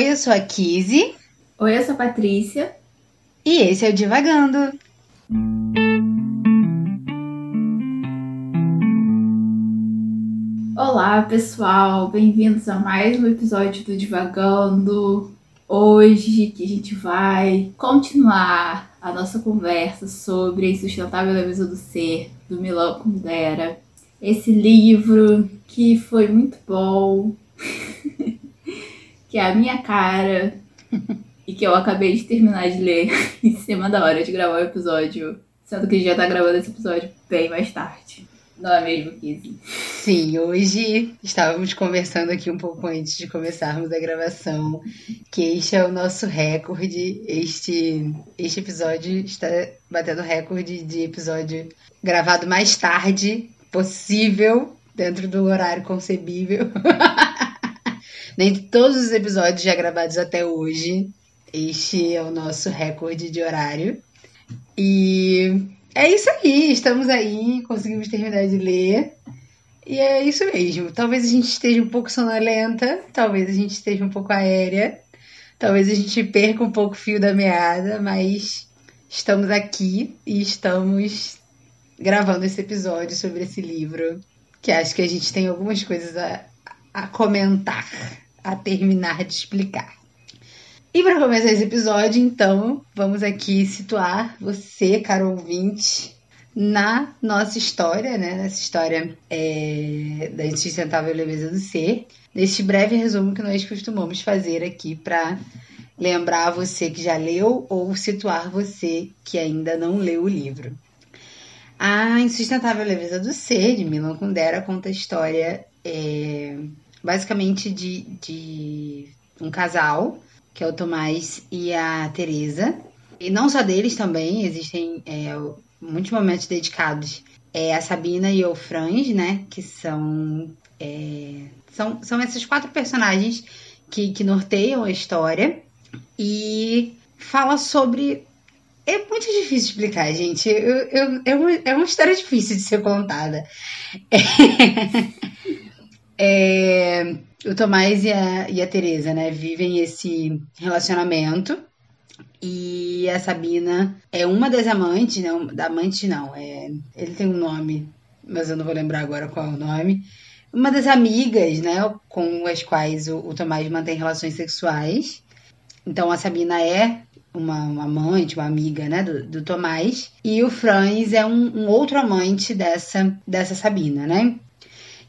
Oi, eu sou a Kizzy. Oi, eu sou a Patrícia. E esse é o Divagando. Olá, pessoal. Bem-vindos a mais um episódio do Divagando. Hoje que a gente vai continuar a nossa conversa sobre a insustentável leveza do ser, do Milan Kundera. Esse livro que foi muito bom, que é a minha cara e que eu acabei de terminar de ler em cima da hora de gravar o episódio, sendo que a gente já tá gravando esse episódio bem mais tarde. Não é mesmo, Kizzy? Sim, hoje estávamos conversando aqui um pouco antes de começarmos a gravação, que este é o nosso recorde. Este, este episódio está batendo recorde de episódio gravado mais tarde possível, dentro do horário concebível. Dentre todos os episódios já gravados até hoje, este é o nosso recorde de horário. E é isso aí, estamos aí, conseguimos terminar de ler. E é isso mesmo. Talvez a gente esteja um pouco sonolenta, talvez a gente esteja um pouco aérea, talvez a gente perca um pouco o fio da meada, mas estamos aqui e estamos gravando esse episódio sobre esse livro, que acho que a gente tem algumas coisas a, a comentar, a terminar de explicar. E para começar esse episódio, então, vamos aqui situar você, caro ouvinte, na nossa história, né? Nessa história é, da insustentável leveza do ser. Neste breve resumo que nós costumamos fazer aqui para lembrar você que já leu ou situar você que ainda não leu o livro. A Insustentável Leveza do Ser, de Milan Kundera, conta a história é, basicamente de, de um casal que é o Tomás e a Teresa. E não só deles também, existem é, muitos momentos dedicados é, a Sabina e ao Franz, né? Que são, é, são, são esses quatro personagens que, que norteiam a história. E fala sobre. É muito difícil explicar, gente. Eu, eu, é, uma, é uma história difícil de ser contada. É, é, o Tomás e a, e a Teresa, né, vivem esse relacionamento. E a Sabina é uma das amantes, não, da amante não, é, ele tem um nome, mas eu não vou lembrar agora qual é o nome. Uma das amigas, né, com as quais o, o Tomás mantém relações sexuais. Então a Sabina é uma, uma amante, uma amiga, né, do, do Tomás. E o Franz é um, um outro amante dessa, dessa Sabina, né?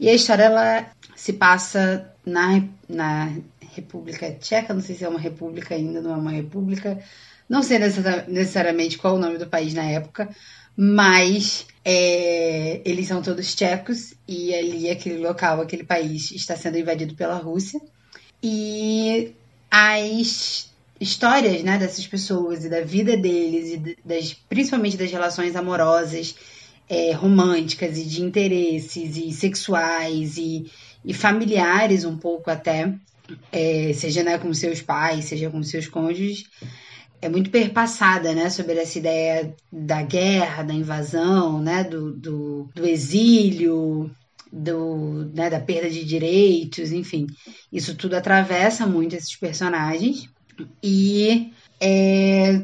E a história, ela se passa na, na República Tcheca, não sei se é uma república ainda, não é uma república, não sei necessariamente qual o nome do país na época, mas é, eles são todos tchecos e ali aquele local, aquele país está sendo invadido pela Rússia. E as histórias né, dessas pessoas e da vida deles, e das, principalmente das relações amorosas, é, românticas e de interesses e sexuais e e familiares um pouco até, é, seja né, com seus pais, seja com seus cônjuges, é muito perpassada, né, sobre essa ideia da guerra, da invasão, né, do, do, do exílio, do, né, da perda de direitos, enfim. Isso tudo atravessa muito esses personagens. E é,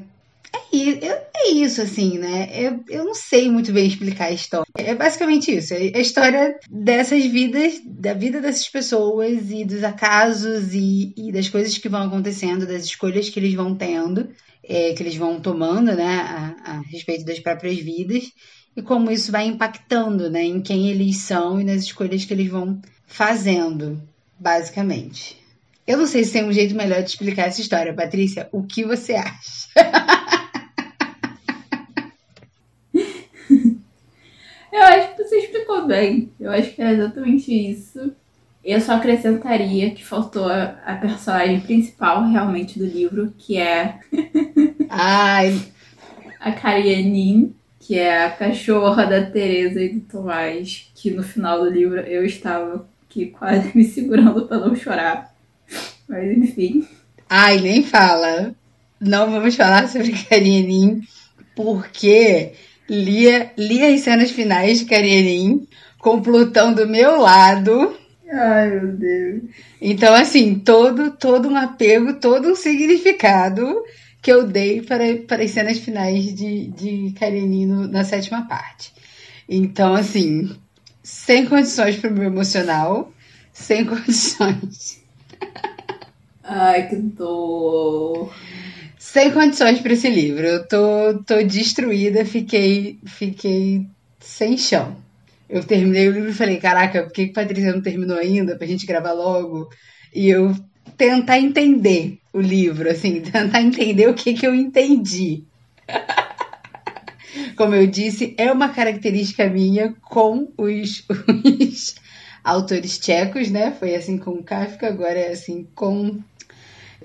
é, é isso, assim, né? Eu, eu não sei muito bem explicar a história. É basicamente isso. É a história dessas vidas, da vida dessas pessoas e dos acasos e, e das coisas que vão acontecendo, das escolhas que eles vão tendo, é, que eles vão tomando, né, a, a respeito das próprias vidas e como isso vai impactando, né, em quem eles são e nas escolhas que eles vão fazendo, basicamente. Eu não sei se tem um jeito melhor de explicar essa história, Patrícia. O que você acha? Eu acho bem. Eu acho que é exatamente isso. Eu só acrescentaria que faltou a, a personagem principal realmente do livro, que é Ai. a Karianin, que é a cachorra da Teresa e do Tomás, que no final do livro eu estava aqui quase me segurando para não chorar. Mas enfim. Ai, nem fala. Não vamos falar sobre Karianin, porque li, li as cenas finais de Karierin com Plutão do meu lado Ai, meu Deus. Então, assim, todo, todo um apego, todo um significado que eu dei para, para as cenas finais de, de Karenino na sétima parte. Então, assim, sem condições para o meu emocional, sem condições. Ai, que dor. Sem condições para esse livro. Eu tô, tô destruída, fiquei, fiquei sem chão. Eu terminei o livro e falei, caraca, por que a Patrícia não terminou ainda pra gente gravar logo? E eu tentar entender o livro, assim, tentar entender o que, que eu entendi. Como eu disse, é uma característica minha com os, os autores tchecos, né? Foi assim com Kafka, agora é assim com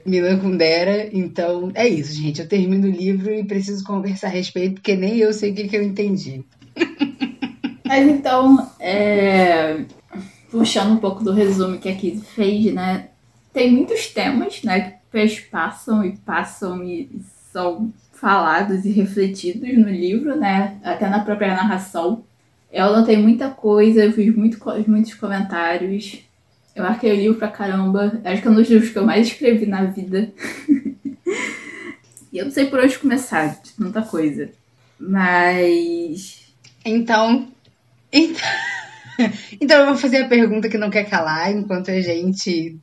Milan Kundera. Então, é isso, gente. Eu termino o livro e preciso conversar a respeito, porque nem eu sei o que, que eu entendi. Mas então, é... puxando um pouco do resumo que a Kizzy fez, né? Tem muitos temas, né? Que passam e passam e são falados e refletidos no livro, né? Até na própria narração. Eu anotei muita coisa, eu fiz muito, muitos comentários. Eu marquei livro pra caramba. Acho que é um dos livros que eu mais escrevi na vida. e eu não sei por onde começar, de tanta coisa. Mas. Então. Então, então eu vou fazer a pergunta que não quer calar enquanto a gente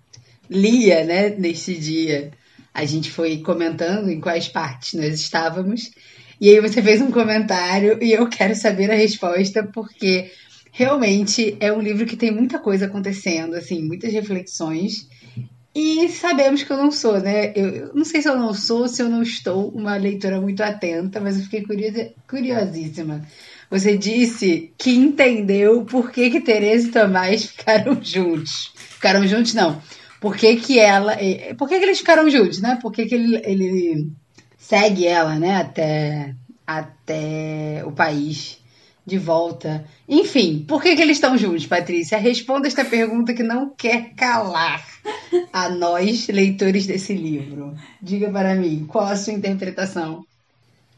lia, né, neste dia. A gente foi comentando em quais partes nós estávamos. E aí você fez um comentário e eu quero saber a resposta, porque realmente é um livro que tem muita coisa acontecendo, assim, muitas reflexões. E sabemos que eu não sou, né? Eu, eu não sei se eu não sou, se eu não estou uma leitora muito atenta, mas eu fiquei curiosa, curiosíssima. Você disse que entendeu por que, que Tereza e Tomás ficaram juntos. Ficaram juntos, não por que, que ela. Por que, que eles ficaram juntos, né? Por que, que ele, ele segue ela, né? Até, até o país de volta. Enfim, por que, que eles estão juntos, Patrícia? Responda esta pergunta que não quer calar a nós, leitores desse livro. Diga para mim, qual a sua interpretação?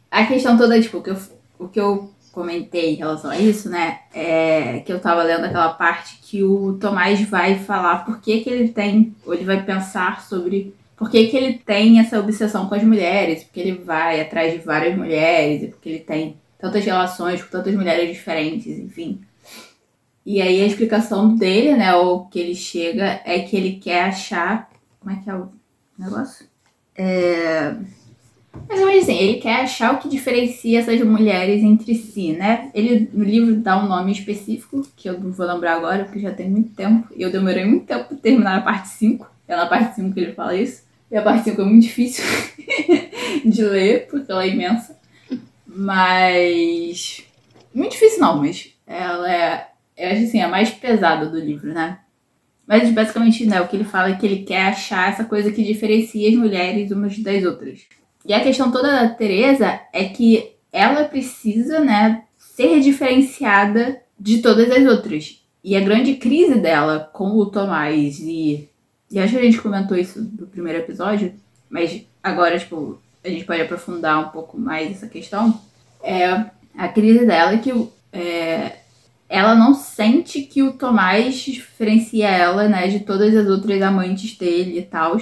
A questão toda, tipo, o que eu, o que eu comentei em relação a isso, né? É que eu tava lendo aquela parte que o Tomás vai falar por que, que ele tem, ou ele vai pensar sobre por que, que ele tem essa obsessão com as mulheres, porque ele vai atrás de várias mulheres, e porque ele tem tantas relações com tantas mulheres diferentes, enfim. E aí a explicação dele, né, o que ele chega, é que ele quer achar. Como é que é o negócio? É mas assim, ele quer achar o que diferencia essas mulheres entre si, né? Ele no livro dá um nome específico, que eu não vou lembrar agora, porque já tem muito tempo. E eu demorei muito tempo para terminar a parte 5. É na parte 5 que ele fala isso. E a parte 5 é muito difícil de ler, porque ela é imensa. Mas. Muito difícil não, mas ela é. Eu acho assim, a mais pesada do livro, né? Mas basicamente, né, o que ele fala é que ele quer achar essa coisa que diferencia as mulheres umas das outras. E a questão toda da Teresa é que ela precisa, né, ser diferenciada de todas as outras. E a grande crise dela com o Tomás e e acho que a gente comentou isso no primeiro episódio, mas agora, tipo, a gente pode aprofundar um pouco mais essa questão. É a crise dela é que é, ela não sente que o Tomás diferencia ela, né, de todas as outras amantes dele e tal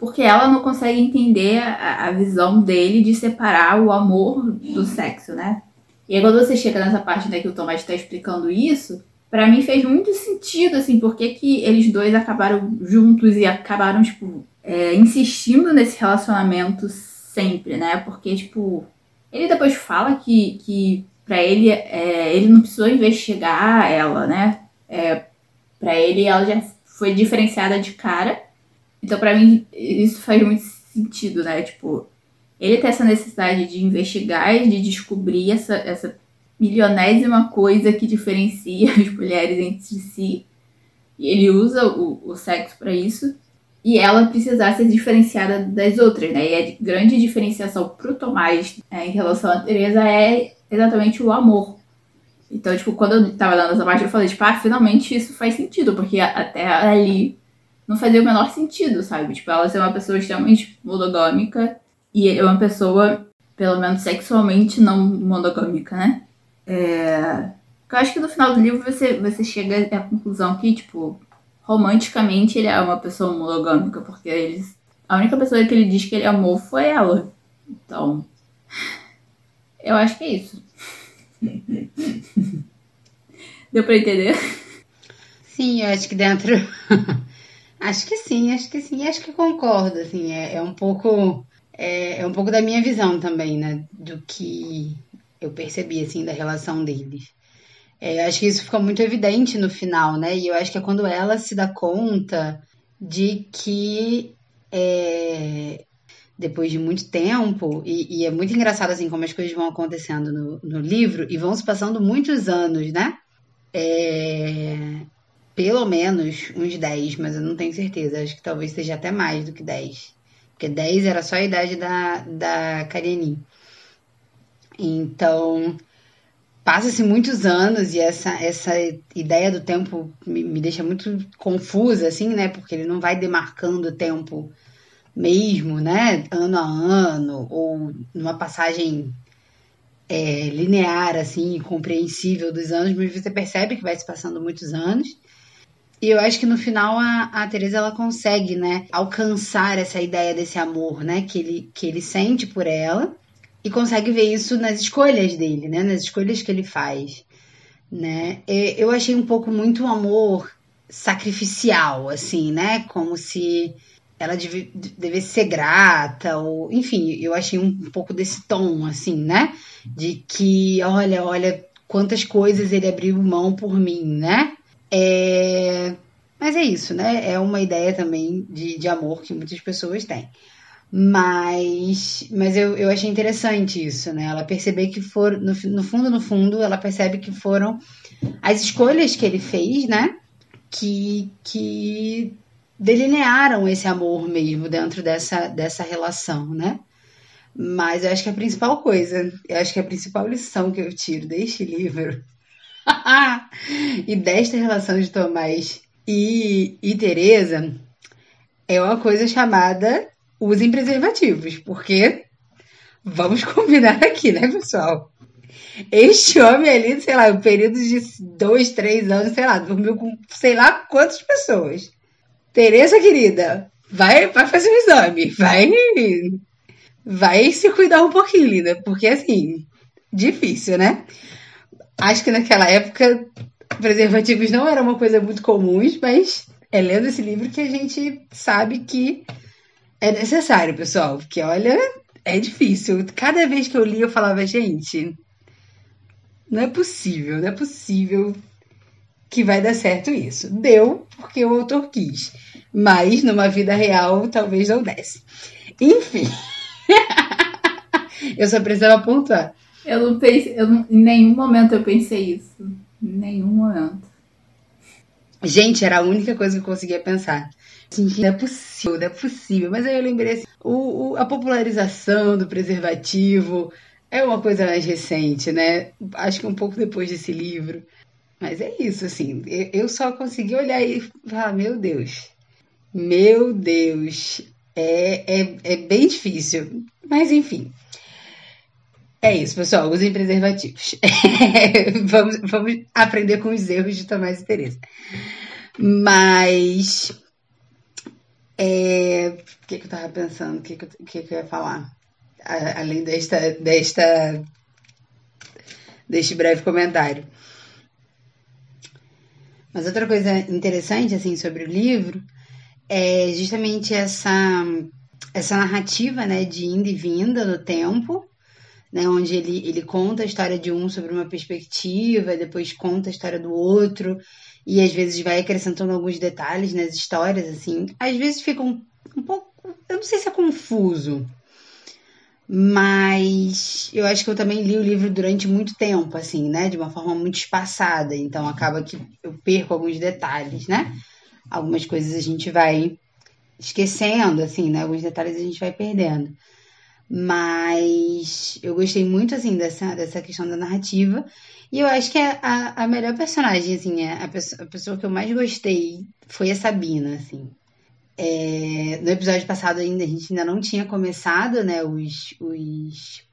porque ela não consegue entender a, a, visão dele de separar o amor do sexo, né? E aí quando você chega nessa parte né, que o Tomás está explicando isso, para mim fez muito sentido, assim, porque que eles dois acabaram juntos e acabaram, tipo, é, insistindo nesse relacionamento sempre, né? Porque, tipo, ele depois fala que, que para ele, é, ele não precisou investigar ela, né? É, para ele, ela já foi diferenciada de cara então, para mim, isso faz muito sentido, né? Tipo, ele tem essa necessidade de investigar e de descobrir essa, essa milionésima coisa que diferencia as mulheres entre si. E ele usa o, o sexo para isso. E ela precisar ser diferenciada das outras, né? E a grande diferenciação pro Tomás né, em relação a Teresa é exatamente o amor. Então, tipo, quando eu tava dando essa parte, eu falei, tipo, ah, finalmente isso faz sentido, porque até ali não fazia o menor sentido, sabe? Tipo, ela ser uma pessoa extremamente monogâmica e é uma pessoa, pelo menos sexualmente, não monogâmica, né? É... Eu acho que no final do livro você, você chega à conclusão que, tipo, romanticamente ele é uma pessoa monogâmica, porque eles, a única pessoa que ele diz que ele amou foi ela. Então, eu acho que é isso. Deu pra entender? Sim, eu acho que dentro. acho que sim, acho que sim, acho que concordo, assim, é, é um pouco. É, é, um pouco da minha visão também, né? Do que eu percebi, assim, da relação deles. É, acho que isso fica muito evidente no final, né? E eu acho que é quando ela se dá conta de que é, depois de muito tempo, e, e, é muito engraçado assim como as coisas vão acontecendo no, no livro e vão se passando muitos anos, né? É, pelo menos uns 10, mas eu não tenho certeza. Acho que talvez seja até mais do que 10. Porque 10 era só a idade da, da Karenin. Então, passa-se muitos anos e essa, essa ideia do tempo me, me, deixa muito confusa, assim, né? Porque ele não vai demarcando o tempo mesmo, né? Ano a ano, ou numa passagem é, linear, assim, compreensível dos anos, mas você percebe que vai se passando muitos anos. E eu acho que no final a, a Teresa ela consegue, né, alcançar essa ideia desse amor, né, que ele, que ele sente por ela e consegue ver isso nas escolhas dele, né, nas escolhas que ele faz, né. Eu achei um pouco muito amor sacrificial, assim, né, como se ela deve, devesse ser grata, ou enfim, eu achei um, um pouco desse tom, assim, né, de que, olha, olha quantas coisas ele abriu mão por mim, né? É... Mas é isso, né? É uma ideia também de, de amor que muitas pessoas têm. Mas, mas eu, eu achei interessante isso, né? Ela perceber que foram, no, no fundo, no fundo, ela percebe que foram as escolhas que ele fez, né? Que, que delinearam esse amor mesmo dentro dessa, dessa relação, né? Mas eu acho que a principal coisa, eu acho que a principal lição que eu tiro deste livro e desta relação de Tomás e, e Teresa é uma coisa chamada usem preservativos, porque vamos combinar aqui, né, pessoal? Este homem ali, sei lá, um período de dois, três anos, sei lá, dormiu com sei lá quantas pessoas. Tereza, querida, vai, vai fazer um exame, vai, vai se cuidar um pouquinho, linda, porque assim, difícil, né? Acho que naquela época preservativos não era uma coisa muito comum, mas é lendo esse livro que a gente sabe que é necessário, pessoal. Porque olha, é difícil. Cada vez que eu li, eu falava, gente, não é possível, não é possível que vai dar certo isso. Deu porque o autor quis. Mas numa vida real, talvez não desse. Enfim. eu só precisava pontuar. Eu não pensei, eu não, em nenhum momento eu pensei isso. Em nenhum momento. Gente, era a única coisa que eu conseguia pensar. Gente, não é possível, não é possível. Mas aí eu lembrei assim, o, o, a popularização do preservativo é uma coisa mais recente, né? Acho que um pouco depois desse livro. Mas é isso, assim. Eu só consegui olhar e falar, meu Deus. Meu Deus. É, é, é bem difícil. Mas enfim. É isso, pessoal. Usem preservativos. vamos, vamos aprender com os erros de Tomás e Teresa. Mas. É, o que, que eu tava pensando? O que, que, que, que eu ia falar? além desta, desta, deste breve comentário. Mas outra coisa interessante assim sobre o livro é justamente essa essa narrativa, né, de indo e vinda no tempo né, onde ele, ele conta a história de um sobre uma perspectiva, depois conta a história do outro, e às vezes vai acrescentando alguns detalhes nas histórias, assim. Às vezes fica um, um pouco. Eu não sei se é confuso, mas eu acho que eu também li o livro durante muito tempo, assim, né? De uma forma muito espaçada, então acaba que eu perco alguns detalhes, né? Algumas coisas a gente vai esquecendo, assim, né? Alguns detalhes a gente vai perdendo. Mas eu gostei muito, assim, dessa, dessa questão da narrativa. E eu acho que a, a, a melhor personagem, assim, a, pessoa, a pessoa que eu mais gostei foi a Sabina, assim. É, no episódio passado ainda, a gente ainda não tinha começado, né, os, os,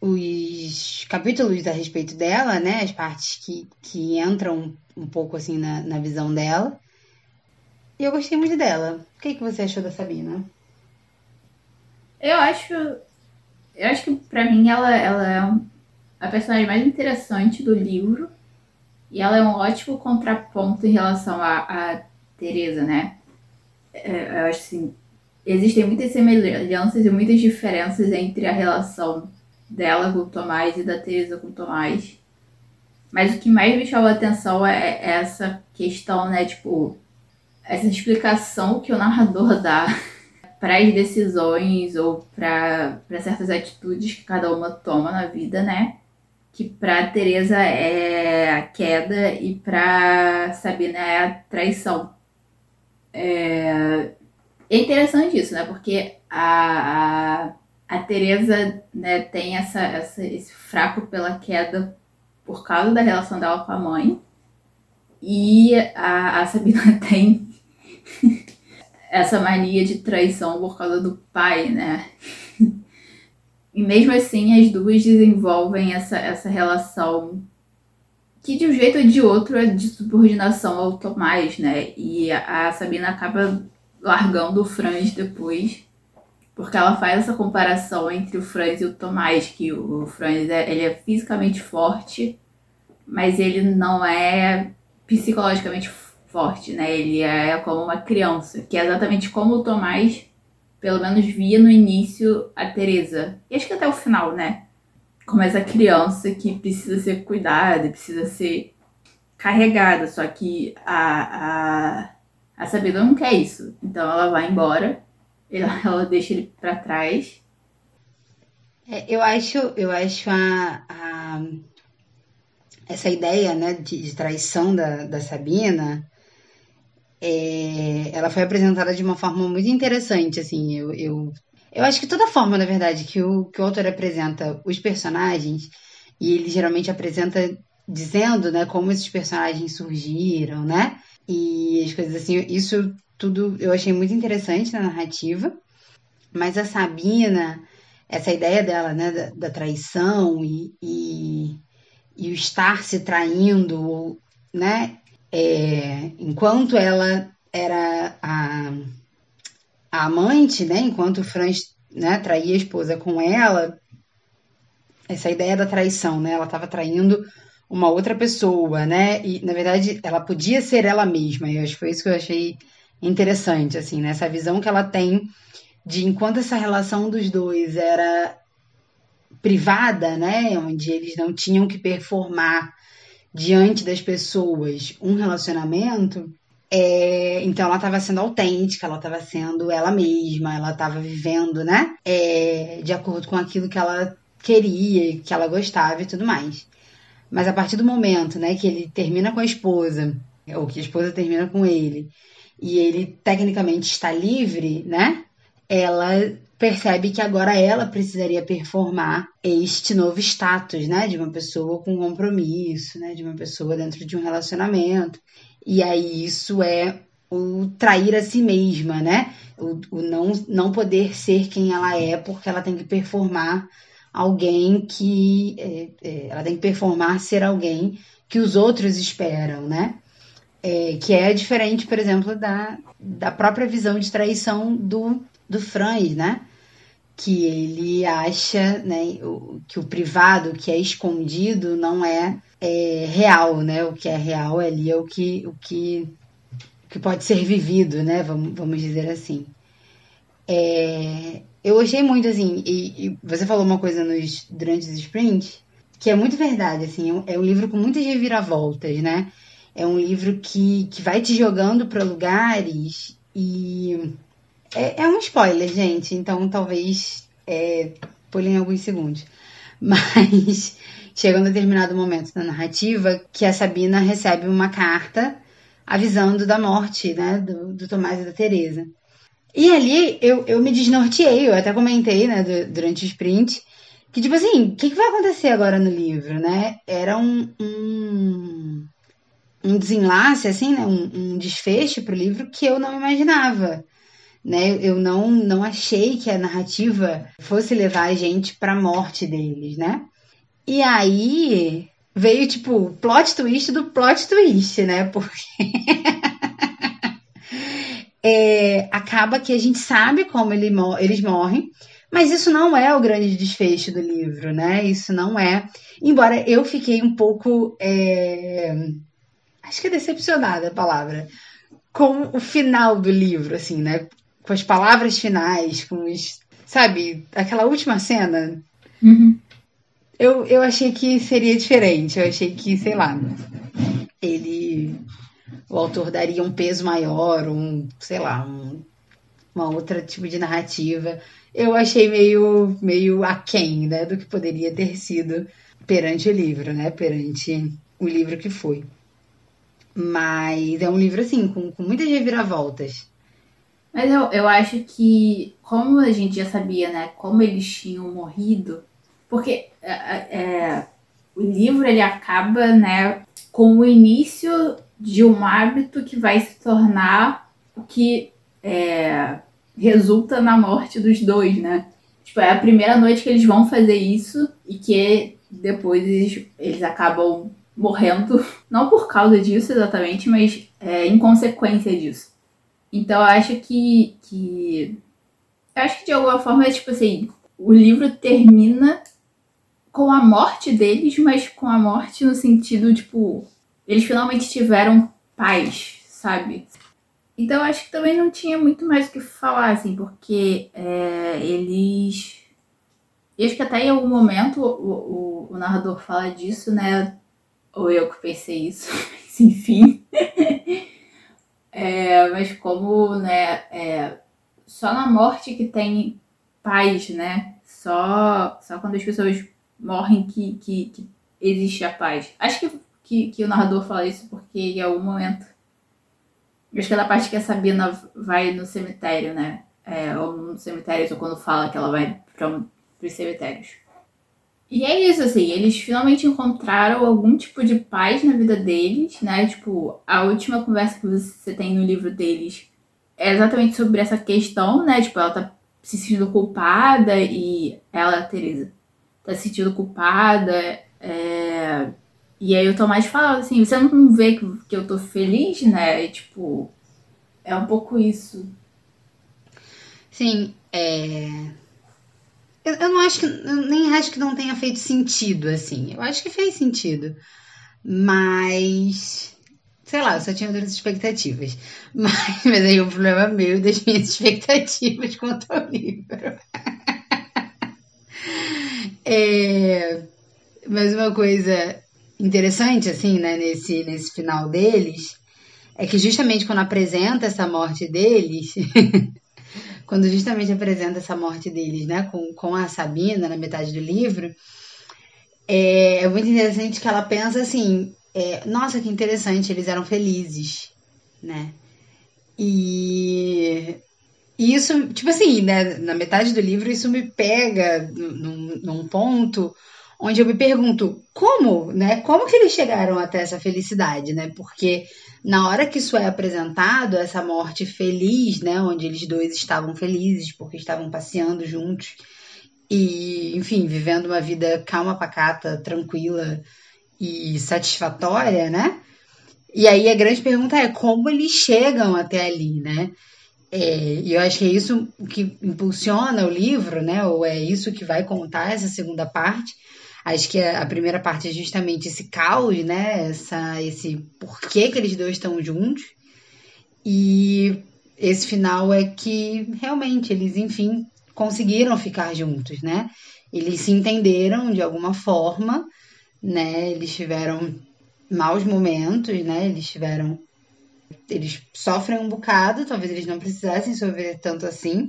os capítulos a respeito dela, né, as partes que, que entram um pouco, assim, na, na visão dela. E eu gostei muito dela. O que, que você achou da Sabina? Eu acho. Eu acho que pra mim ela, ela é a personagem mais interessante do livro. E ela é um ótimo contraponto em relação a, a Teresa, né? É, eu acho assim, existem muitas semelhanças e muitas diferenças entre a relação dela com o Tomás e da Teresa com o Tomás. Mas o que mais me chamou a atenção é, é essa questão, né? Tipo, essa explicação que o narrador dá para as decisões ou para certas atitudes que cada uma toma na vida, né? Que para Teresa é a queda e para Sabina é a traição. É, é interessante isso, né? Porque a, a, a Teresa né, tem essa, essa, esse fraco pela queda por causa da relação dela com a mãe. E a, a Sabina tem essa mania de traição por causa do pai, né? E mesmo assim, as duas desenvolvem essa, essa relação que de um jeito ou de outro é de subordinação ao Tomás, né? E a, Sabina acaba largando o Franz depois, porque ela faz essa comparação entre o Franz e o Tomás, que o Franz é, ele é fisicamente forte, mas ele não é psicologicamente forte, né? Ele é como uma criança, que é exatamente como o Tomás, pelo menos via no início a Teresa. E acho que até o final, né? Como essa criança que precisa ser cuidada, precisa ser carregada, só que a, a, a Sabina não quer isso. Então ela vai embora, ela, ela deixa ele para trás. É, eu acho, eu acho a, a essa ideia né, de, de traição da, da Sabina é, ela foi apresentada de uma forma muito interessante, assim, eu, eu, eu acho que toda forma, na verdade, que o, que o autor apresenta os personagens, e ele geralmente apresenta dizendo, né, como esses personagens surgiram, né, e as coisas assim, isso tudo eu achei muito interessante na narrativa, mas a Sabina, essa ideia dela, né, da, da traição e, e, e, o estar se traindo, né, é, enquanto ela era a, a amante, né, enquanto o Franz né, traía a esposa com ela, essa ideia da traição, né, ela estava traindo uma outra pessoa, né, e na verdade ela podia ser ela mesma, e acho que foi isso que eu achei interessante, assim, né, essa visão que ela tem de enquanto essa relação dos dois era privada, né, onde eles não tinham que performar diante das pessoas um relacionamento, é, então ela estava sendo autêntica, ela estava sendo ela mesma, ela estava vivendo, né? É, de acordo com aquilo que ela queria, que ela gostava e tudo mais. Mas a partir do momento, né, que ele termina com a esposa, ou que a esposa termina com ele, e ele tecnicamente está livre, né? Ela percebe que agora ela precisaria performar este novo status, né, de uma pessoa com compromisso, né, de uma pessoa dentro de um relacionamento. E aí isso é o trair a si mesma, né? O, o não, não poder ser quem ela é porque ela tem que performar alguém que é, é, ela tem que performar ser alguém que os outros esperam, né? É, que é diferente, por exemplo, da, da própria visão de traição do, do Franz, né? Que ele acha né, o, que o privado, o que é escondido, não é, é, real, né? O que é real ali é o que, o que, que pode ser vivido, né? Vamos, vamos dizer assim. É, eu achei muito, assim, e, e, você falou uma coisa nos, durante os sprints, que é muito verdade, assim, é um é livro com muitas reviravoltas, né? É um livro que, que vai te jogando para lugares e é, é, um spoiler, gente, então talvez é, pulem alguns segundos. Mas chega um determinado momento da narrativa que a Sabina recebe uma carta avisando da morte né, do, do Tomás e da Teresa. E ali eu, eu me desnorteei, eu até comentei né, do, durante o sprint, que tipo assim, o que, que, vai acontecer agora no livro, né? Era um, um um desenlace, assim, né? um, um desfecho para o livro que eu não imaginava. Né? Eu não, não achei que a narrativa fosse levar a gente para a morte deles, né? E aí veio, tipo, plot twist do plot twist, né? Porque é, acaba que a gente sabe como ele, eles morrem, mas isso não é o grande desfecho do livro, né? Isso não é. Embora eu fiquei um pouco. É... Acho que é decepcionada a palavra. Com o final do livro, assim, né? Com as palavras finais, com os. Sabe? Aquela última cena. Uhum. Eu, eu achei que seria diferente. Eu achei que, sei lá. Ele. O autor daria um peso maior, um. Sei lá, um, uma outra tipo de narrativa eu achei meio, meio aquém, né, do que poderia ter sido perante o livro, né, perante o livro que foi. Mas é um livro, assim, com, com muitas reviravoltas. Mas eu, eu acho que, como a gente já sabia, né, como eles tinham morrido, porque é, é, é o livro, ele acaba, né, com o início de um hábito que vai se tornar o que é, resulta na morte dos dois, né? Tipo, é a primeira noite que eles vão fazer isso e que depois eles, eles acabam morrendo, não por causa disso exatamente, mas é, em consequência disso. Então eu acho que, que. Eu acho que de alguma forma tipo assim: o livro termina com a morte deles, mas com a morte no sentido, tipo, eles finalmente tiveram paz, sabe? Então acho que também não tinha muito mais o que falar, assim, porque é, eles. E acho que até em algum momento o, o, o, narrador fala disso, né? Ou eu que pensei isso, mas enfim. É, mas como, né, é, só na morte que tem paz, né? Só, só quando as pessoas morrem que, que, que existe a paz. Acho que, que, que o narrador fala isso porque em algum momento Acho que é da parte que a Sabina vai no cemitério, né? É, ou no cemitério, ou quando fala que ela vai para os cemitérios. E é isso, assim, eles finalmente encontraram algum tipo de paz na vida deles, né? Tipo, a última conversa que você tem no livro deles é exatamente sobre essa questão, né? Tipo, ela tá se sentindo culpada e ela, Teresa, tá se sentindo culpada. É... E aí o Tomás fala assim, você não vê que, que eu tô feliz, né? E, tipo, é um pouco isso. Sim, é... Eu, eu não acho que. Eu nem acho que não tenha feito sentido, assim. Eu acho que fez sentido. Mas. Sei lá, eu só tinha outras expectativas. Mas, mas aí o problema é meu das minhas expectativas quanto ao livro. é, mas uma coisa interessante, assim, né, nesse, nesse final deles, é que justamente quando apresenta essa morte deles, quando justamente apresenta essa morte deles, né, com, com a Sabina na metade do livro, é, é muito interessante que ela pensa assim, é, nossa, que interessante, eles eram felizes, né? E isso, tipo assim, né, na metade do livro, isso me pega num, num ponto onde eu me pergunto como, né? Como que eles chegaram até essa felicidade, né? Porque na hora que isso é apresentado, essa morte feliz, né, onde eles dois estavam felizes porque estavam passeando juntos e, enfim, vivendo uma vida calma, pacata, tranquila e satisfatória, né? E aí a grande pergunta é como eles chegam até ali, né? É, e eu acho que é isso que impulsiona o livro, né? Ou é isso que vai contar essa segunda parte, Acho que a primeira parte é justamente esse caos, né? Essa, esse porquê que eles dois estão juntos. E esse final é que realmente eles, enfim, conseguiram ficar juntos, né? Eles se entenderam de alguma forma, né? Eles tiveram maus momentos, né? Eles tiveram. Eles sofrem um bocado, talvez eles não precisassem sofrer tanto assim,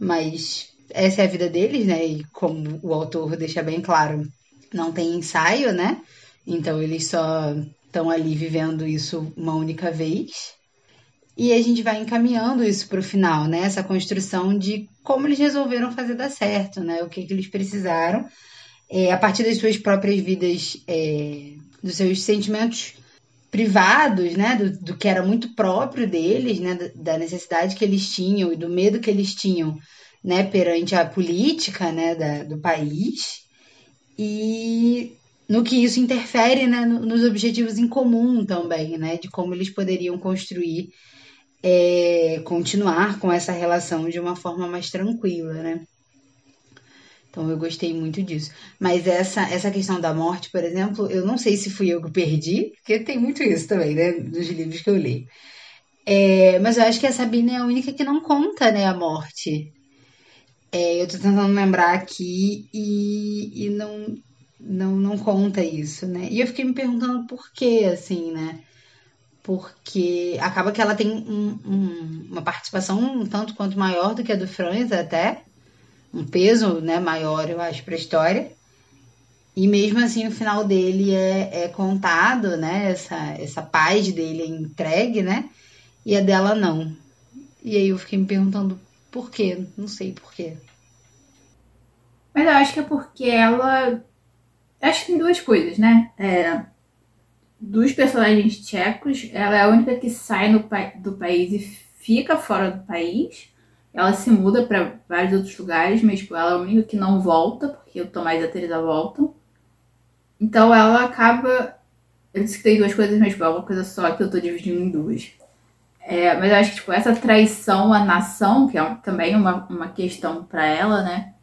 mas essa é a vida deles, né? E como o autor deixa bem claro, não tem ensaio, né? Então eles só estão ali vivendo isso uma única vez. E a gente vai encaminhando isso para o final, né? Essa construção de como eles resolveram fazer dar certo, né? O que, que eles precisaram, é, a partir das suas próprias vidas, é, dos seus sentimentos privados, né? Do, do, que era muito próprio deles, né? Da, da necessidade que eles tinham e do medo que eles tinham, né? Perante a política, né? Da, do país e no que isso interfere né, nos objetivos em comum também, né, de como eles poderiam construir é, continuar com essa relação de uma forma mais tranquila, né? Então eu gostei muito disso. Mas essa, essa questão da morte, por exemplo, eu não sei se fui eu que perdi, porque tem muito isso também, né? Nos livros que eu li. É, mas eu acho que a Sabine é a única que não conta, né, a morte. É, eu tô tentando lembrar aqui e, e não, não, não conta isso, né? E eu fiquei me perguntando por quê, assim, né? Porque acaba que ela tem um, um, uma participação um tanto quanto maior do que a do Franz até, um peso né, maior, eu acho, para a história. E mesmo assim o final dele é, é contado, né? Essa, essa paz dele é entregue, né? E a dela não. E aí eu fiquei me perguntando por quê? Não sei por quê. Mas eu acho que é porque ela. Acho que tem duas coisas, né? É... Dos personagens tchecos, ela é a única que sai pa... do país e fica fora do país. Ela se muda para vários outros lugares, mas tipo, ela é a única que não volta, porque o Tomás e a Teresa voltam. Então ela acaba. Eu disse que tem duas coisas, mas tipo, é uma coisa só que eu tô dividindo em duas. É, mas eu acho que tipo, essa traição à nação, que é também uma, uma questão para ela, né?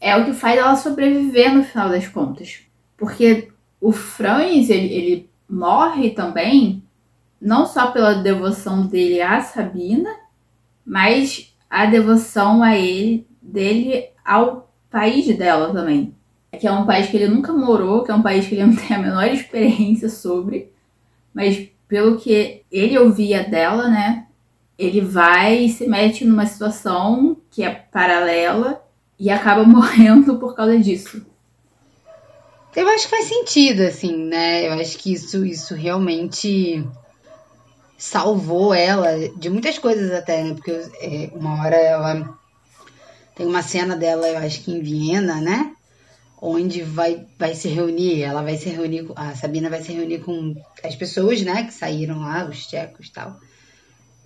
É o que faz ela sobreviver no final das contas. Porque o Franz, ele, ele morre também, não só pela devoção dele à Sabina, mas a devoção a ele, dele ao país dela também. Que é um país que ele nunca morou, que é um país que ele não tem a menor experiência sobre, mas pelo que ele ouvia dela, né? Ele vai e se mete numa situação que é paralela e acaba morrendo por causa disso. Eu acho que faz sentido, assim, né? Eu acho que isso, isso realmente salvou ela de muitas coisas até, né? Porque é, uma hora ela tem uma cena dela, eu acho que em Viena, né? Onde vai, vai se reunir, ela vai se reunir, a Sabina vai se reunir com as pessoas, né? Que saíram lá, os tchecos e tal.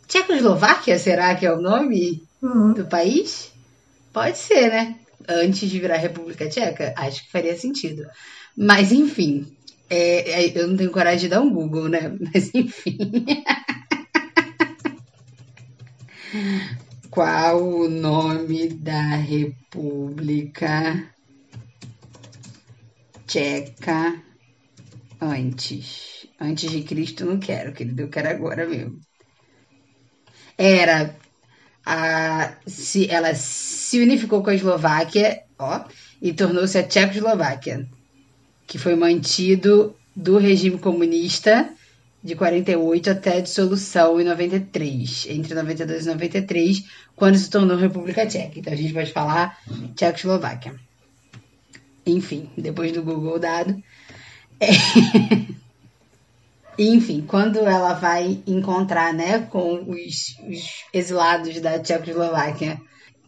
Tchecoslováquia, será que é o nome uhum. do país? Pode ser, né? Antes de virar República Tcheca, acho que faria sentido. Mas, enfim, é, é, eu não tenho coragem de dar um Google, né? Mas enfim. Qual o nome da República Tcheca antes? Antes de Cristo não quero, querido, eu quero agora mesmo. Era a se ela se unificou com a Eslováquia, ó, e tornou-se a Tchecoslováquia que foi mantido do regime comunista de 48 até a dissolução em 93, entre 92 e 93, quando se tornou República Tcheca. Então a gente pode falar Tchecoslováquia. Enfim, depois do Google dado. É... Enfim, quando ela vai encontrar né, com os, os exilados da Tchecoslováquia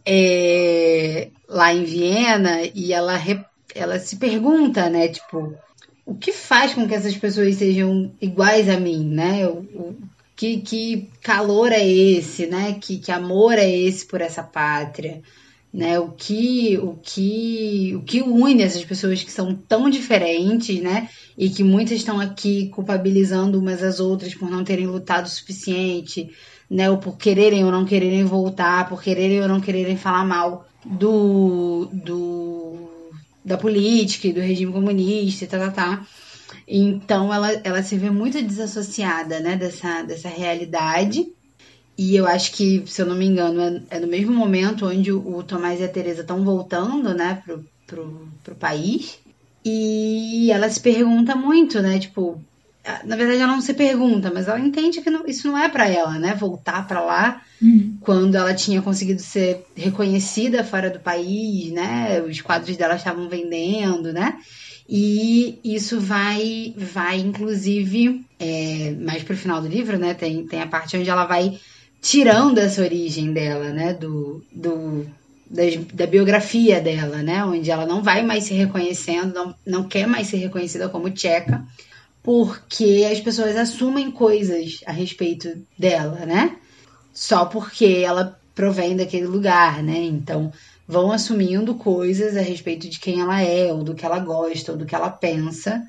é, lá em Viena, e ela ela se pergunta, né? Tipo, o que faz com que essas pessoas sejam iguais a mim, né? O, o que, que calor é esse, né? Que, que amor é esse por essa pátria, né? O que, o que, o que une essas pessoas que são tão diferentes, né? E que muitas estão aqui culpabilizando umas às outras por não terem lutado o suficiente, né? Ou por quererem ou não quererem voltar, por quererem ou não quererem falar mal do, do da política e do regime comunista tá, tá, tá. Então ela, ela se vê muito desassociada, né, dessa, dessa realidade. E eu acho que, se eu não me engano, é, é no mesmo momento onde o, o Tomás e a Teresa estão voltando, né, pro, pro, pro país. E ela se pergunta muito, né, tipo, na verdade ela não se pergunta, mas ela entende que não, isso não é para ela, né? Voltar para lá uhum. quando ela tinha conseguido ser reconhecida fora do país, né? Os quadros dela estavam vendendo, né? E isso vai, vai inclusive, é, mais pro final do livro, né? Tem, tem a parte onde ela vai tirando essa origem dela, né? Do, do, da, da, biografia dela, né? Onde ela não vai mais se reconhecendo, não, não quer mais ser reconhecida como tcheca, porque as pessoas assumem coisas a respeito dela, né? Só porque ela provém daquele lugar, né? Então vão assumindo coisas a respeito de quem ela é, ou do que ela gosta, ou do que ela pensa,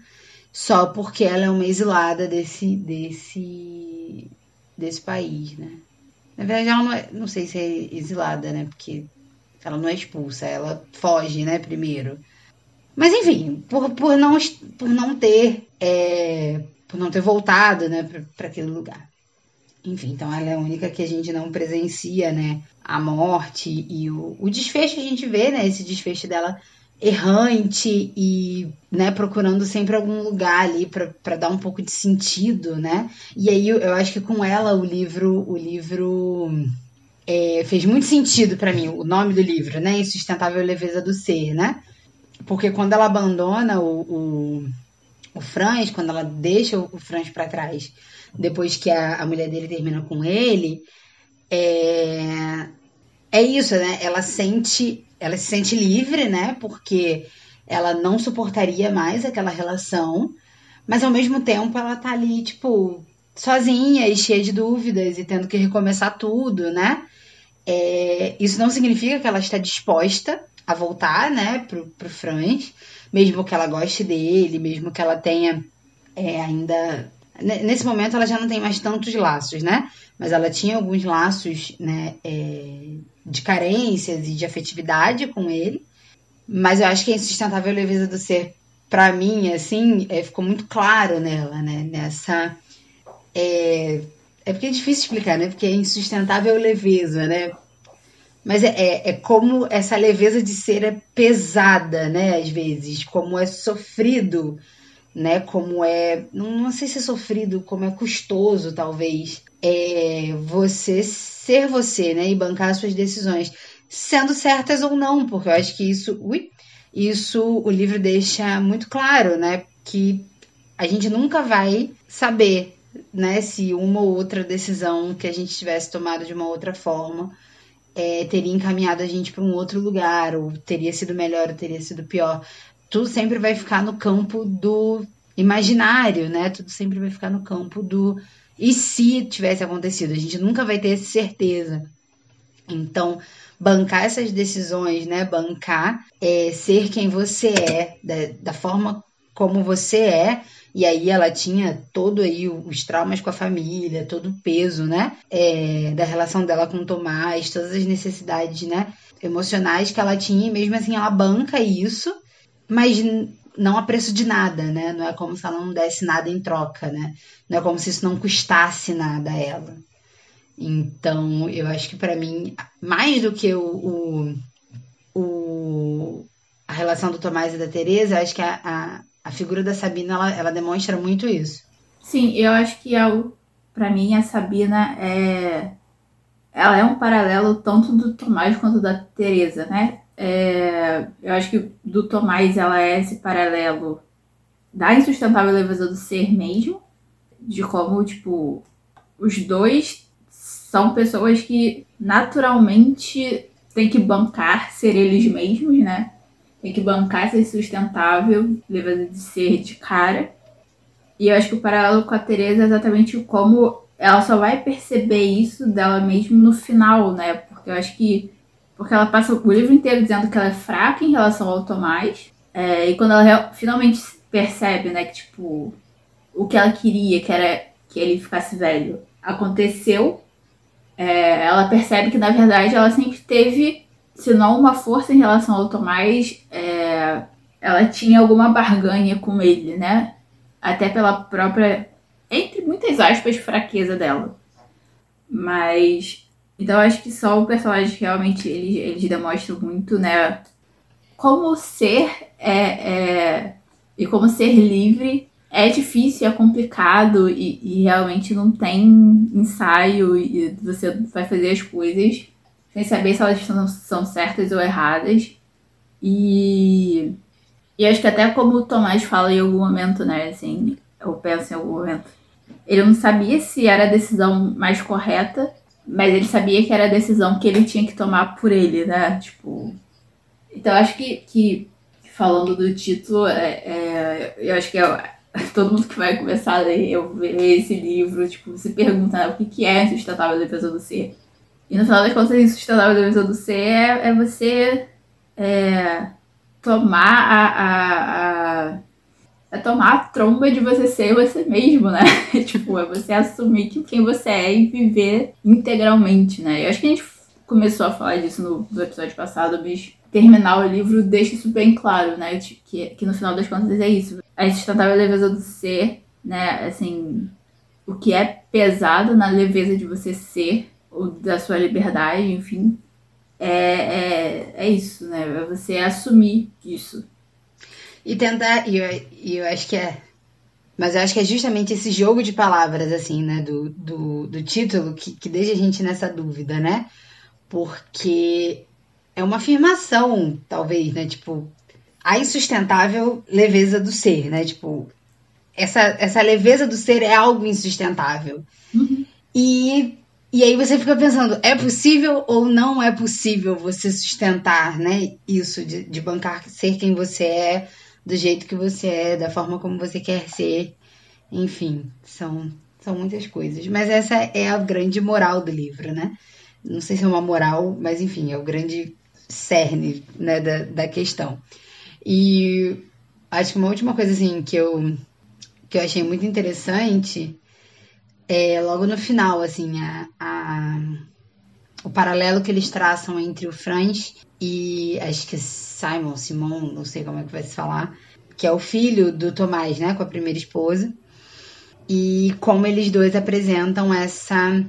só porque ela é uma exilada desse desse desse país, né? Na verdade, ela não, é, não sei se é exilada, né? Porque ela não é expulsa, ela foge, né, primeiro. Mas enfim, por, por, não, por não ter é, por não ter voltado, né, para aquele lugar. Enfim, então ela é a única que a gente não presencia, né, a morte e o, o desfecho a gente vê, né, esse desfecho dela errante e né, procurando sempre algum lugar ali para dar um pouco de sentido, né? E aí eu, eu acho que com ela o livro o livro é, fez muito sentido para mim o nome do livro, né? Insustentável leveza do ser, né? Porque quando ela abandona o, o, o Franz, quando ela deixa o Franz para trás, depois que a, a mulher dele termina com ele, é, é isso, né? Ela sente ela se sente livre, né? Porque ela não suportaria mais aquela relação, mas ao mesmo tempo ela tá ali, tipo, sozinha e cheia de dúvidas e tendo que recomeçar tudo, né? É, isso não significa que ela está disposta a voltar, né, pro, pro Franz, mesmo que ela goste dele, mesmo que ela tenha é, ainda. Nesse momento ela já não tem mais tantos laços, né? Mas ela tinha alguns laços, né, é, de carências e de afetividade com ele. Mas eu acho que a insustentável leveza do ser, para mim, assim, é, ficou muito claro nela, né? Nessa. É, é porque é difícil explicar, né? Porque é insustentável leveza, né? Mas é, é, é, como essa leveza de ser é pesada, né? Às vezes, como é sofrido, né? Como é. Não, não sei se é sofrido, como é custoso, talvez. É você ser você, né? E bancar suas decisões, sendo certas ou não, porque eu acho que isso, ui, isso o livro deixa muito claro, né? Que a gente nunca vai saber, né? Se uma ou outra decisão que a gente tivesse tomado de uma outra forma é, teria encaminhado a gente para um outro lugar, ou teria sido melhor, ou teria sido pior. Tudo sempre vai ficar no campo do imaginário, né? Tudo sempre vai ficar no campo do e se tivesse acontecido? A gente nunca vai ter certeza. Então, bancar essas decisões, né? Bancar é ser quem você é, da, da forma como você é. E aí ela tinha todo aí os traumas com a família, todo o peso, né? É, da relação dela com o Tomás, todas as necessidades, né? Emocionais que ela tinha, e mesmo assim ela banca isso, mas não a preço de nada, né? Não é como se ela não desse nada em troca, né? Não é como se isso não custasse nada a ela. Então, eu acho que para mim, mais do que o, o, o, a relação do Tomás e da Teresa, acho que a, a, a figura da Sabina ela, ela, demonstra muito isso. Sim, eu acho que para mim a Sabina é ela é um paralelo tanto do Tomás quanto da Teresa, né? É, eu acho que do Tomás ela é esse paralelo da insustentável leveza do ser mesmo, de como, tipo, os dois são pessoas que naturalmente têm que bancar ser eles mesmos, né? Tem que bancar ser sustentável, leveza de ser de cara. E eu acho que o paralelo com a Teresa é exatamente como ela só vai perceber isso dela mesmo no final, né? Porque eu acho que porque ela passa o livro inteiro dizendo que ela é fraca em relação ao Tomás. É, e quando ela finalmente percebe, né, que tipo, o que ela queria, que era que ele ficasse velho, aconteceu, é, ela percebe que na verdade ela sempre teve, se não uma força em relação ao Tomás, é, ela tinha alguma barganha com ele, né? Até pela própria, entre muitas aspas, fraqueza dela. Mas então acho que só o personagem realmente eles, eles demonstram muito, né? Como ser é, é, e como ser livre é difícil, é complicado e, e, realmente não tem ensaio e você vai fazer as coisas sem saber se elas são, são certas ou erradas. E, e acho que até como o Tomás fala em algum momento, né? Assim, eu penso em algum momento. Ele não sabia se era a decisão mais correta, mas ele sabia que era a decisão que ele tinha que tomar por ele, né? Tipo. Então acho que, que falando do título, é, é, eu acho que é, todo mundo que vai começar a ler, eu esse livro, tipo, se pergunta né, o que, que é insustentável defesa do ser. E no final das contas, insustentável defesa do ser é, é você é, tomar a, a, a, é tomar a tromba de você ser você mesmo, né? tipo, é você assumir quem você é e viver integralmente, né? Eu acho que a gente começou a falar disso no, no episódio passado, mas terminar o livro deixa isso bem claro, né? Que, que no final das contas é isso. A insustentável leveza do ser, né? Assim, o que é pesado na leveza de você ser, ou da sua liberdade, enfim, é, é, é isso, né? É você assumir isso. E tentar, e eu, eu acho que é. Mas eu acho que é justamente esse jogo de palavras, assim, né? Do, do, do título que, que deixa a gente nessa dúvida, né? Porque é uma afirmação, talvez, né? Tipo, a insustentável leveza do ser, né? Tipo, essa, essa leveza do ser é algo insustentável. Uhum. E, e aí você fica pensando, é possível ou não é possível você sustentar, né? Isso de, de bancar ser quem você é, do jeito que você é, da forma como você quer ser. Enfim, são, são muitas coisas. Mas essa é a grande moral do livro, né? Não sei se é uma moral, mas enfim, é o grande cerne né, da, da questão. E acho que uma última coisa assim que eu, que eu achei muito interessante é logo no final, assim, a, a o paralelo que eles traçam entre o Franz e acho que Simon, Simon, não sei como é que vai se falar, que é o filho do Tomás, né, com a primeira esposa, e como eles dois apresentam essa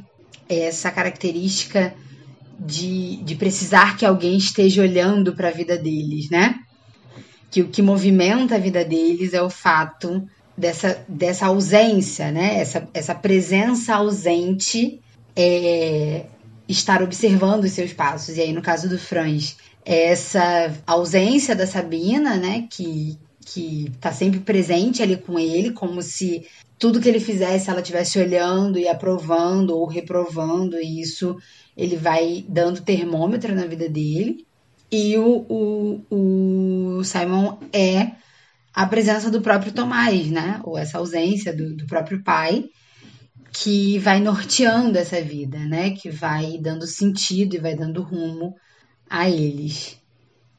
essa característica de, de precisar que alguém esteja olhando para a vida deles, né? Que o que movimenta a vida deles é o fato dessa, dessa ausência, né? Essa, essa presença ausente é, estar observando os seus passos. E aí, no caso do Franz, é essa ausência da Sabina, né? Que, que tá sempre presente ali com ele, como se tudo que ele fizesse ela estivesse olhando e aprovando ou reprovando, e isso ele vai dando termômetro na vida dele. E o, o, o Simon é a presença do próprio Tomás, né? Ou essa ausência do, do próprio pai, que vai norteando essa vida, né? Que vai dando sentido e vai dando rumo a eles.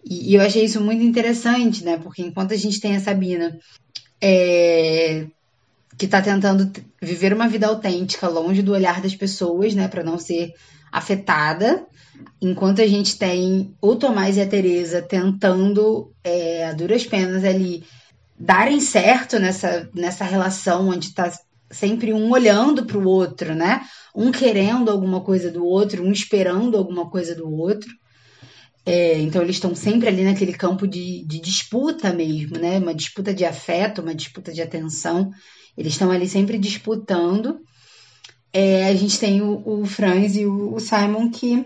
E, e eu achei isso muito interessante, né? Porque enquanto a gente tem a Sabina é, que está tentando viver uma vida autêntica, longe do olhar das pessoas, né, para não ser afetada, enquanto a gente tem o Tomás e a Teresa tentando é, a duras penas ali darem certo nessa, nessa relação onde está sempre um olhando para o outro, né? Um querendo alguma coisa do outro, um esperando alguma coisa do outro. É, então eles estão sempre ali naquele campo de, de disputa mesmo, né? Uma disputa de afeto, uma disputa de atenção. Eles estão ali sempre disputando. É, a gente tem o, o Franz e o, o, Simon que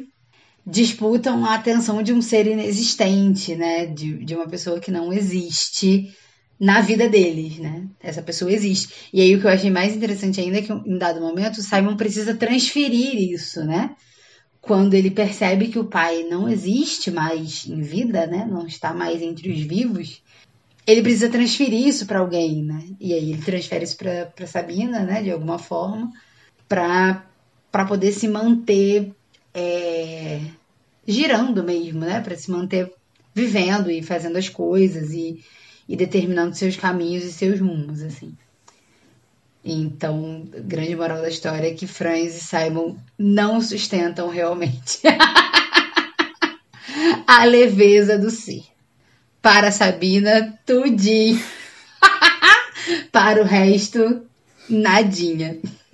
disputam a atenção de um ser inexistente, né? De, de uma pessoa que não existe na vida deles, né? Essa pessoa existe. E aí o que eu achei mais interessante ainda é que em dado momento o Simon precisa transferir isso, né? Quando ele percebe que o pai não existe mais em vida, né? Não está mais entre os vivos, ele precisa transferir isso para alguém, né? E aí ele transfere isso para Sabina, né? De alguma forma, para poder se manter é, girando mesmo, né? Para se manter vivendo e fazendo as coisas e, e determinando seus caminhos e seus rumos, assim. Então, grande moral da história é que Franz e Simon não sustentam realmente a leveza do ser. Para Sabina, tudinho. Para o resto, nadinha.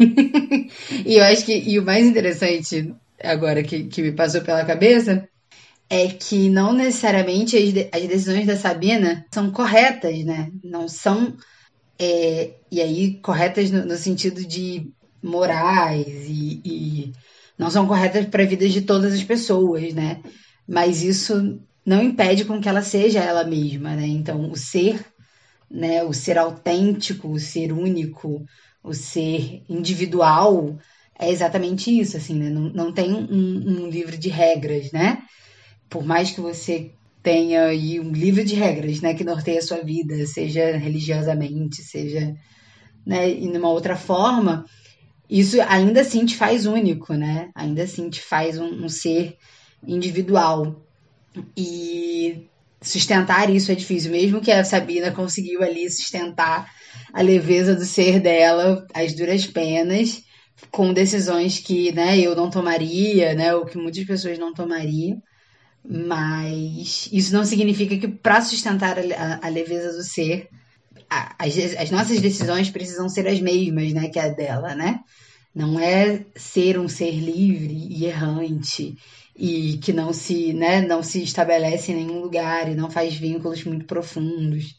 e eu acho que e o mais interessante agora que, que me passou pela cabeça é que não necessariamente as, de, as decisões da Sabina são corretas, né? Não são. É, e aí, corretas no, no sentido de morais e, e não são corretas para a vida de todas as pessoas, né? Mas isso não impede com que ela seja ela mesma, né? Então, o ser, né, o ser autêntico, o ser único, o ser individual é exatamente isso, assim, né? Não, não tem um, um livro de regras, né? Por mais que você tenha aí um livro de regras, né, que norteia a sua vida, seja religiosamente, seja, né, e numa outra forma, isso ainda assim te faz único, né? Ainda assim te faz um, um ser individual. E sustentar isso é difícil, mesmo que a Sabina conseguiu ali sustentar a leveza do ser dela, as duras penas, com decisões que, né, eu não tomaria, né, ou que muitas pessoas não tomariam. Mas isso não significa que para sustentar a, a, leveza do ser, a, as, as nossas decisões precisam ser as mesmas, né, que a dela, né? Não é ser um ser livre e errante e que não se, né, não se estabelece em nenhum lugar e não faz vínculos muito profundos,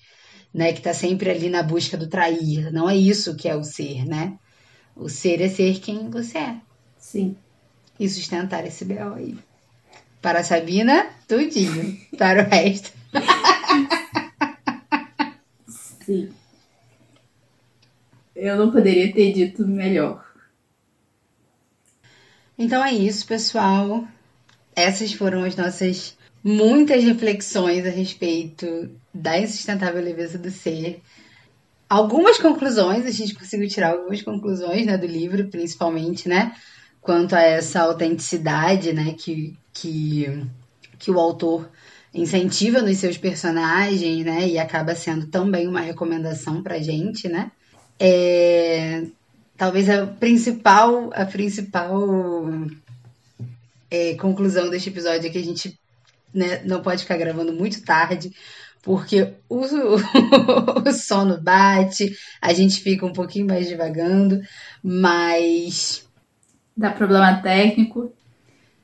né, que está sempre ali na busca do trair. Não é isso que é o ser, né? O ser é ser quem você é. Sim. E sustentar esse B.O. aí. Para a Sabina, tudinho. Para o resto. Sim. Eu não poderia ter dito melhor. Então é isso, pessoal. Essas foram as nossas muitas reflexões a respeito da insustentável leveza do ser. Algumas conclusões, a gente conseguiu tirar algumas conclusões né, do livro, principalmente, né? Quanto a essa autenticidade, né? Que, que, que o autor incentiva nos seus personagens, né? E acaba sendo também uma recomendação pra gente, né? É, talvez a principal, a principal é, conclusão deste episódio é que a gente né, não pode ficar gravando muito tarde, porque o, o, sono bate, a gente fica um pouquinho mais devagando, mas. Dá problema técnico.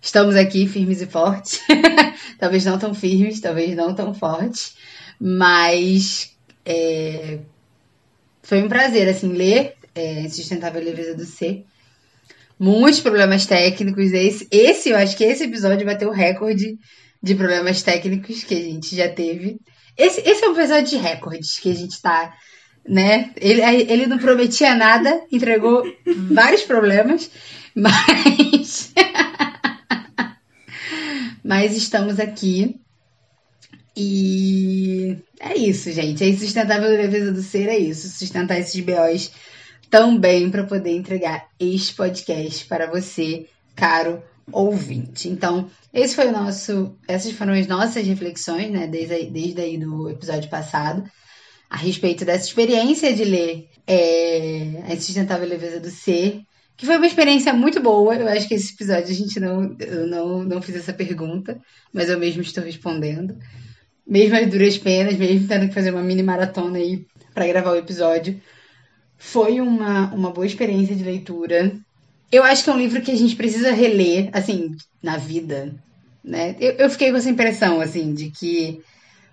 Estamos aqui firmes e fortes. talvez não tão firmes, talvez não tão fortes, mas é, foi um prazer assim ler é, Sustentável Leveza do Ser. Muitos problemas técnicos. Esse, esse, eu acho que esse episódio vai ter o recorde de problemas técnicos que a gente já teve. Esse, esse é um episódio de recordes que a gente tá, né? Ele, ele não prometia nada, entregou vários problemas, mas. Mas estamos aqui. E é isso, gente. É sustentável defesa do ser, é isso. Sustentar esses BOs também para poder entregar este podcast para você, caro ouvinte. Então, esse foi o nosso, essas foram as nossas reflexões, né, desde, desde aí do episódio passado, a respeito dessa experiência de ler é, A Insustentável Leveza do Ser, que foi uma experiência muito boa. Eu acho que esse episódio a gente não, eu não, não fiz essa pergunta, mas eu mesmo estou respondendo. Mesmo as duras penas, mesmo tendo que fazer uma mini maratona aí para gravar o episódio. Foi uma, uma boa experiência de leitura. Eu acho que é um livro que a gente precisa reler, assim, na vida, né? Eu, eu fiquei com essa impressão, assim, de que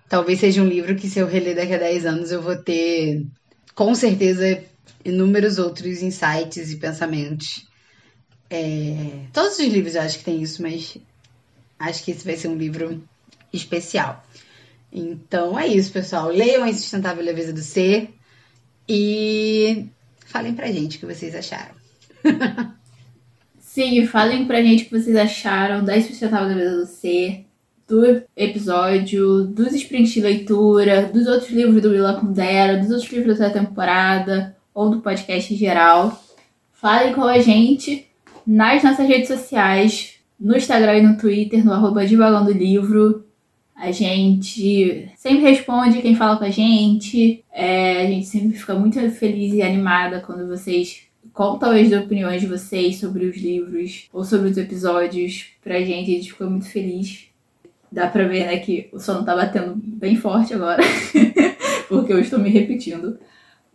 talvez seja um livro que se eu reler daqui a 10 anos eu vou ter, com certeza, inúmeros outros insights e pensamentos. É... Todos os livros eu acho que tem isso, mas acho que esse vai ser um livro especial. Então é isso, pessoal. Leiam a Insustentável Leveza do Ser e falem pra gente o que vocês acharam. Sim, falem pra gente o que vocês acharam da Insustentável Leveza do Ser, do episódio, dos sprints de leitura, dos outros livros do Willa Kundera, dos outros livros da temporada ou do podcast em geral. Falem com a gente nas nossas redes sociais, no Instagram e no Twitter, no arroba Divagando Livro. A gente sempre responde quem fala com a gente. É, a gente sempre fica muito feliz e animada quando vocês contam as opiniões de vocês sobre os livros ou sobre os episódios pra gente. A gente ficou muito feliz. Dá pra ver, né, que o sono tá batendo bem forte agora, porque eu estou me repetindo.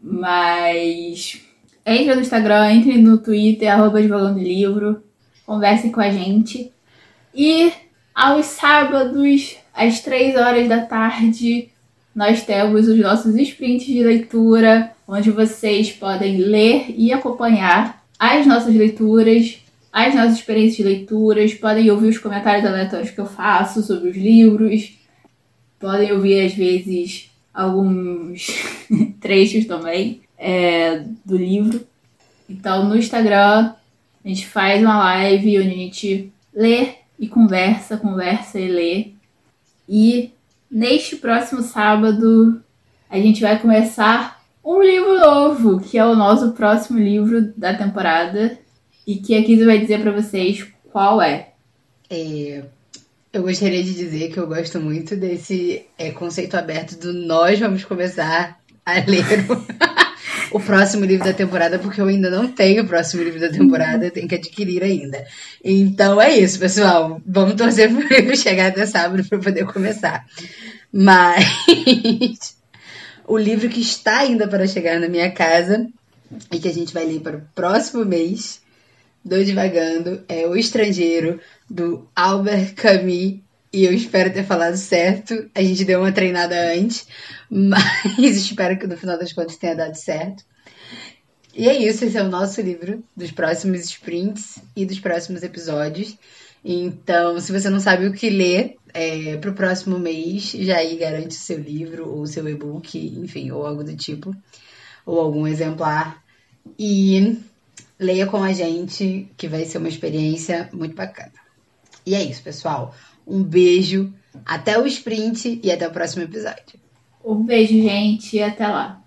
Mas entre no Instagram, entre no Twitter, arroba Livro, conversem com a gente. E aos sábados, às três horas da tarde, nós temos os nossos sprints de leitura, onde vocês podem ler e acompanhar as nossas leituras, as nossas experiências de leituras, podem ouvir os comentários aleatórios que eu faço sobre os livros, podem ouvir às vezes alguns trechos também é, do livro. Então no Instagram a gente faz uma live onde a gente lê e conversa, conversa e lê. E neste próximo sábado a gente vai começar um livro novo, que é o nosso próximo livro da temporada e que a Kisa vai dizer para vocês qual é. é. Eu gostaria de dizer que eu gosto muito desse é, conceito aberto do nós vamos começar a ler o, o próximo livro da temporada, porque eu ainda não tenho o próximo livro da temporada, eu tenho que adquirir ainda. Então é isso, pessoal. Vamos torcer para o livro chegar até sábado para poder começar. Mas o livro que está ainda para chegar na minha casa e que a gente vai ler para o próximo mês do Divagando é O Estrangeiro, do Albert Camus. E eu espero ter falado certo. A gente deu uma treinada antes, mas espero que no final das contas tenha dado certo. E é isso, esse é o nosso livro dos próximos sprints e dos próximos episódios. Então, se você não sabe o que ler é, para o próximo mês, já aí garante o seu livro ou o seu e-book, enfim, ou algo do tipo, ou algum exemplar. E leia com a gente, que vai ser uma experiência muito bacana. E é isso, pessoal. Um beijo, até o sprint e até o próximo episódio. Um beijo, gente, e até lá.